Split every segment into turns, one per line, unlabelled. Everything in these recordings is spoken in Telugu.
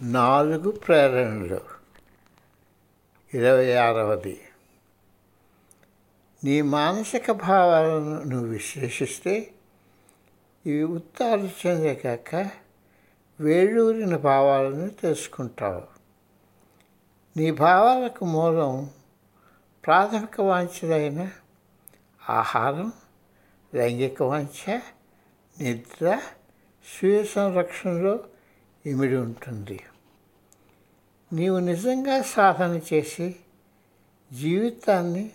నాలుగు ప్రేరణలు. ఇరవై ఆరవది. నీ మానసిక భావాలను నువ్వు విశ్లేషిస్తే ఇవి ఉత్త చెందే కాక వేడూరిన భావాలను తెలుసుకుంటావు. నీ భావాలకు మూలం ప్రాథమిక వాంఛలైన ఆహారం లైంగిక వాంఛ నిద్ర స్వీయ సంరక్షణలో ఇమిడి ఉంటుంది. నీవు నిజంగా సాధన చేసి జీవితాన్ని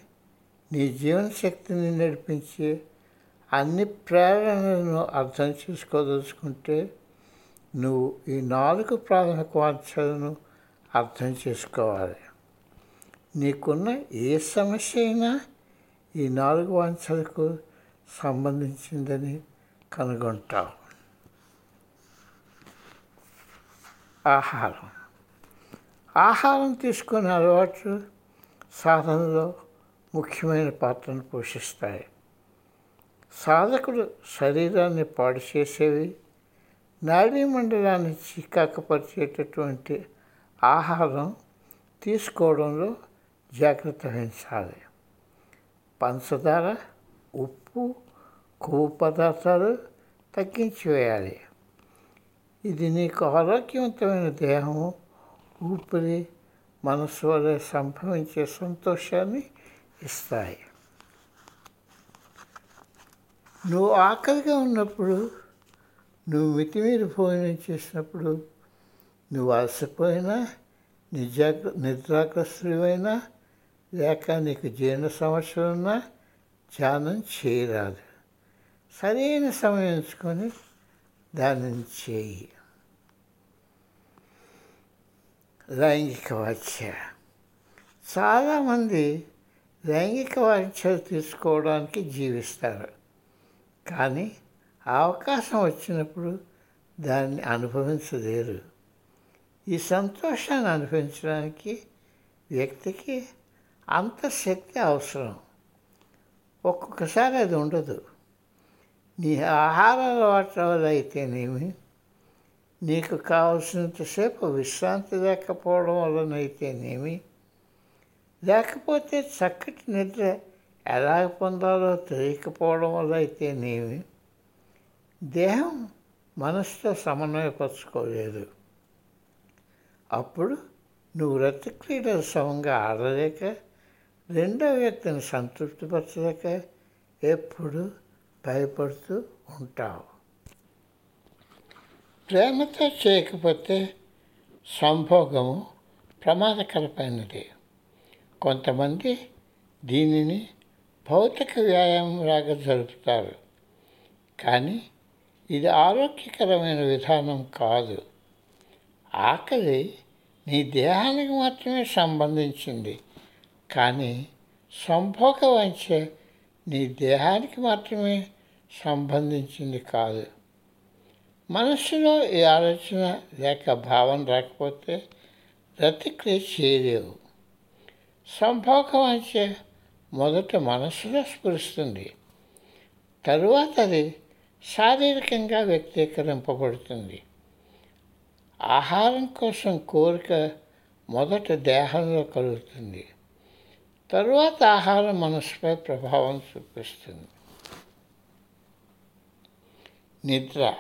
నీ జీవనశక్తిని నడిపించే అన్ని ప్రేరణలను అర్థం చేసుకోదలుచుకుంటే నువ్వు ఈ నాలుగు ప్రాథమిక వాంఛలను అర్థం చేసుకోవాలి. నీకున్న ఏ సమస్య అయినా ఈ నాలుగు వాంఛలకు సంబంధించిందని కనుగొంటావు. ఆహారం. ఆహారం తీసుకునే అలవాట్లు సాధనలో ముఖ్యమైన పాత్రను పోషిస్తాయి. సాధకుడు శరీరాన్ని పాడు చేసేవి నాడీ మండలాన్ని చికాకుపరిచేటటువంటి ఆహారం తీసుకోవడంలో జాగ్రత్త వహించాలి. పంచదార ఉప్పు కొవ్వు పదార్థాలు తగ్గించి వేయాలి. ఇది నీకు ఆరోగ్యవంతమైన దేహము. ఊపిరి మనస్సు వల్ల సంభవించే సంతోషాన్ని ఇస్తాయి. నువ్వు ఆకలిగా ఉన్నప్పుడు నువ్వు మితిమీరి భోజనం చేసినప్పుడు నువ్వు అలసిపోయినా నిజాగ్ర నిద్రాగ్రస్తుడివైనా లేక నీకు జీర్ణ సమస్యలు ఉన్నా ధ్యానం చేయరాదు. సరైన సమయం ఎంచుకొని దానం చేయి. లైంగిక వాచ్య చాలామంది లైంగిక వాచ్యలు తీసుకోవడానికి జీవిస్తారు. కానీ అవకాశం వచ్చినప్పుడు దాన్ని అనుభవించలేరు. ఈ సంతోషాన్ని అనుభవించడానికి వ్యక్తికి అంత శక్తి అవసరం. ఒక్కొక్కసారి అది ఉండదు. నీ ఆహార అలవాట్ల వల్ల అయితేనేమి నీకు కావలసినంతసేపు విశ్రాంతి లేకపోవడం వలనైతేనేమి లేకపోతే చక్కటి నిద్ర ఎలా పొందాలో తెలియకపోవడం వల్ల అయితేనేమి దేహం మనసుతో సమన్వయపరచుకోలేదు. అప్పుడు నువ్వు రక్తక్రీడలు సమంగా ఆడలేక రెండో వ్యక్తిని సంతృప్తిపరచలేక ఎప్పుడు భయపడుతూ ఉంటావు. ప్రేమతో చేయకపోతే సంభోగము ప్రమాదకరమైనది. కొంతమంది దీనిని భౌతిక వ్యాయామంలాగా జరుపుతారు. కానీ ఇది ఆరోగ్యకరమైన విధానం కాదు. ఆకలి నీ దేహానికి మాత్రమే సంబంధించింది. కానీ సంభోగ వంచే నీ దేహానికి మాత్రమే సంబంధించింది కాదు. మనస్సులో ఈ ఆలోచన లేక భావన రాకపోతే ప్రతిక్రియ చేయలేవు. సంభోగం అంటే మొదట మనస్సులో స్ఫురిస్తుంది. తరువాత అది శారీరకంగా వ్యక్తీకరింపబడుతుంది. ఆహారం కోసం కోరిక మొదట దేహంలో కలుగుతుంది. తరువాత ఆహారం మనసుపై ప్రభావం చూపిస్తుంది. నిద్ర.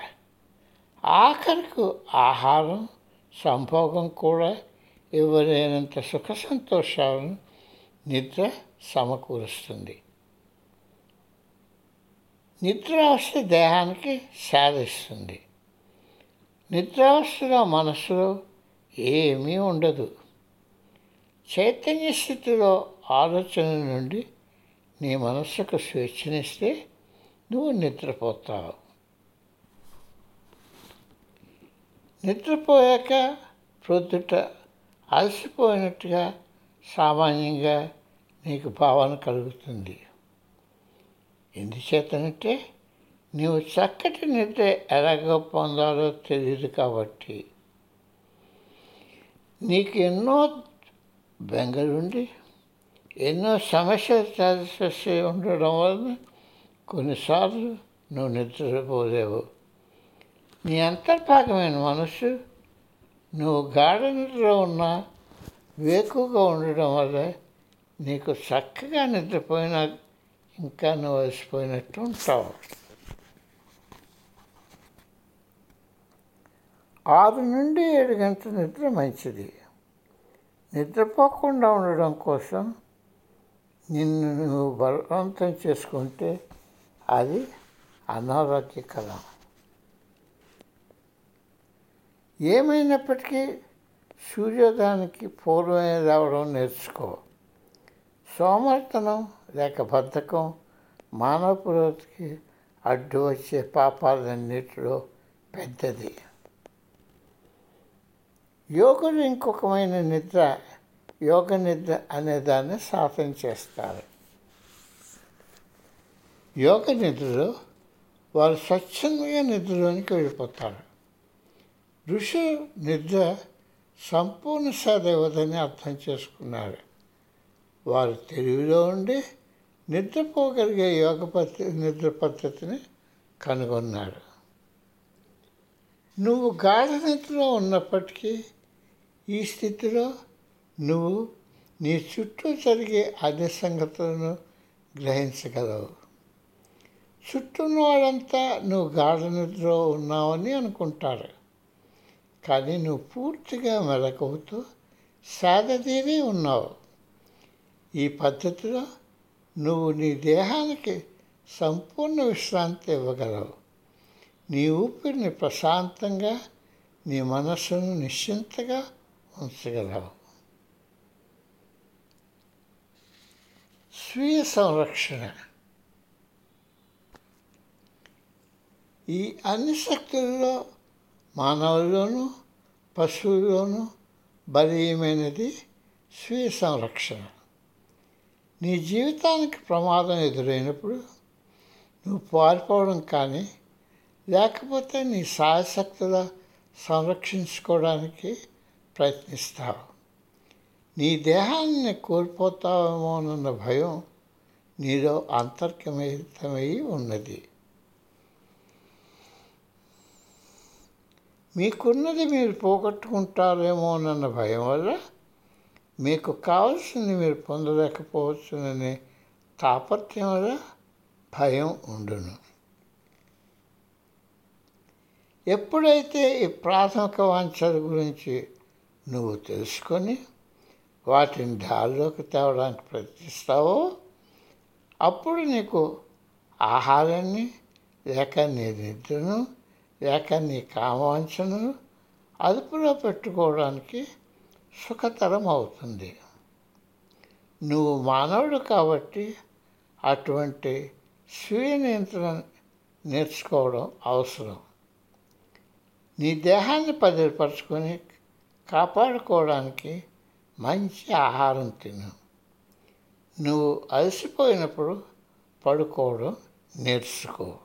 ఆఖరికి ఆహారం సంభోగం కూడా ఇవ్వలేనంత సుఖ సంతోషాలను నిద్ర సమకూరుస్తుంది. నిద్రావస్థ దేహానికి సాధిస్తుంది. నిద్రావస్థలో మనసులో ఏమీ ఉండదు. చైతన్య స్థితిలో ఆలోచన నుండి నీ మనస్సుకు స్వేచ్ఛనిస్తే నువ్వు నిద్రపోతావు. నిద్రపోయాక ప్రొద్దుట అలసిపోయినట్టుగా సామాన్యంగా నీకు భావన కలుగుతుంది. ఎందుచేతనంటే నీవు చక్కటి నిద్ర ఎలాగో పొందాలో తెలియదు కాబట్టి. నీకు ఎన్నో బెంగలుండి ఎన్నో సమస్యలు తలసి ఉండడం వలన కొన్నిసార్లు నువ్వు నిద్రపోలేవు. నీ అంతర్భాగమైన మనసు నువ్వు గాఢ నిద్రలో వేకువగా ఉండడం వల్ల నీకు చక్కగా నిద్రపోయినా ఇంకా నువ్వు అలసిపోయినట్టు ఉంటావు. ఆరు నుండి ఏడు గంటల నిద్ర మంచిది. నిద్రపోకుండా ఉండడం కోసం నిన్ను నువ్వు బలవంతం చేసుకుంటే అది అనారోగ్యకరం. ఏమైనప్పటికీ సూర్యోదయానికి పూర్వమే రావడం నేర్చుకో. సోమర్తనం లేక బద్ధకం మానవ పురోగతికి అడ్డు వచ్చే పాపాలన్నిటిలో పెద్దది. యోగులు ఇంకొకమైన నిద్ర యోగ నిద్ర అనే దాన్ని సాధన చేస్తారు. యోగ నిద్రలో వారు స్వచ్ఛందంగా నిద్రలోనికి వెళ్ళిపోతారు. ఋషి నిద్ర సంపూర్ణ సాధ అర్థం చేసుకున్నారు వారు తెలివిలో ఉండి నిద్రపోగలిగే యోగ పద్ధతి నిద్ర పద్ధతిని కనుగొన్నారు. నువ్వు గాఢ నిద్రలో ఉన్నప్పటికీ ఈ స్థితిలో నువ్వు నీ చుట్టూ జరిగే అదే సంగతులను గ్రహించగలవు. చుట్టూ వాళ్ళంతా నువ్వు గాఢ నిద్రలో ఉన్నావని అనుకుంటారు. కానీ నువ్వు పూర్తిగా మెలకువతో సాధతీరి ఉన్నావు. ఈ పద్ధతిలో నువ్వు నీ దేహానికి సంపూర్ణ విశ్రాంతి ఇవ్వగలవు. నీ ఊపిరిని ప్రశాంతంగా నీ మనస్సును నిశ్చింతగా ఉంచగలవు. స్వీయ సంరక్షణ. ఈ అన్ని శక్తుల్లో మానవుల్లోనూ పశువుల్లోనూ బలీయమైనది స్వీయ సంరక్షణ. నీ జీవితానికి ప్రమాదం ఎదురైనప్పుడు నువ్వు పారిపోవడం కానీ లేకపోతే నీ సాయశక్తుల సంరక్షించుకోవడానికి ప్రయత్నిస్తావు. నీ దేహాన్ని కోల్పోతావేమోనన్న భయం నీలో అంతర్గమితమై ఉన్నది. మీకున్నది మీరు పోగొట్టుకుంటారేమోనన్న భయం వల్ల మీకు కావాల్సింది మీరు పొందలేకపోవచ్చుననే తాపత్యం వల్ల భయం ఉండును. ఎప్పుడైతే ఈ ప్రాథమిక వాంఛల గురించి నువ్వు తెలుసుకొని వాటిని దారిలోకి తేవడానికి ప్రయత్నిస్తావో అప్పుడు నీకు ఆహారాన్ని లేక నీ నిద్రను లేక నీ కామవాంఛను అదుపులో పెట్టుకోవడానికి సుఖతరం అవుతుంది. నువ్వు మానవుడు కాబట్టి అటువంటి స్వీయ నియంత్రణ నేర్చుకోవడం అవసరం. నీ దేహాన్ని పదిలపరుచుకొని కాపాడుకోవడానికి మంచి ఆహారం తిను. నువ్వు అలసిపోయినప్పుడు పడుకోవడం నేర్చుకో.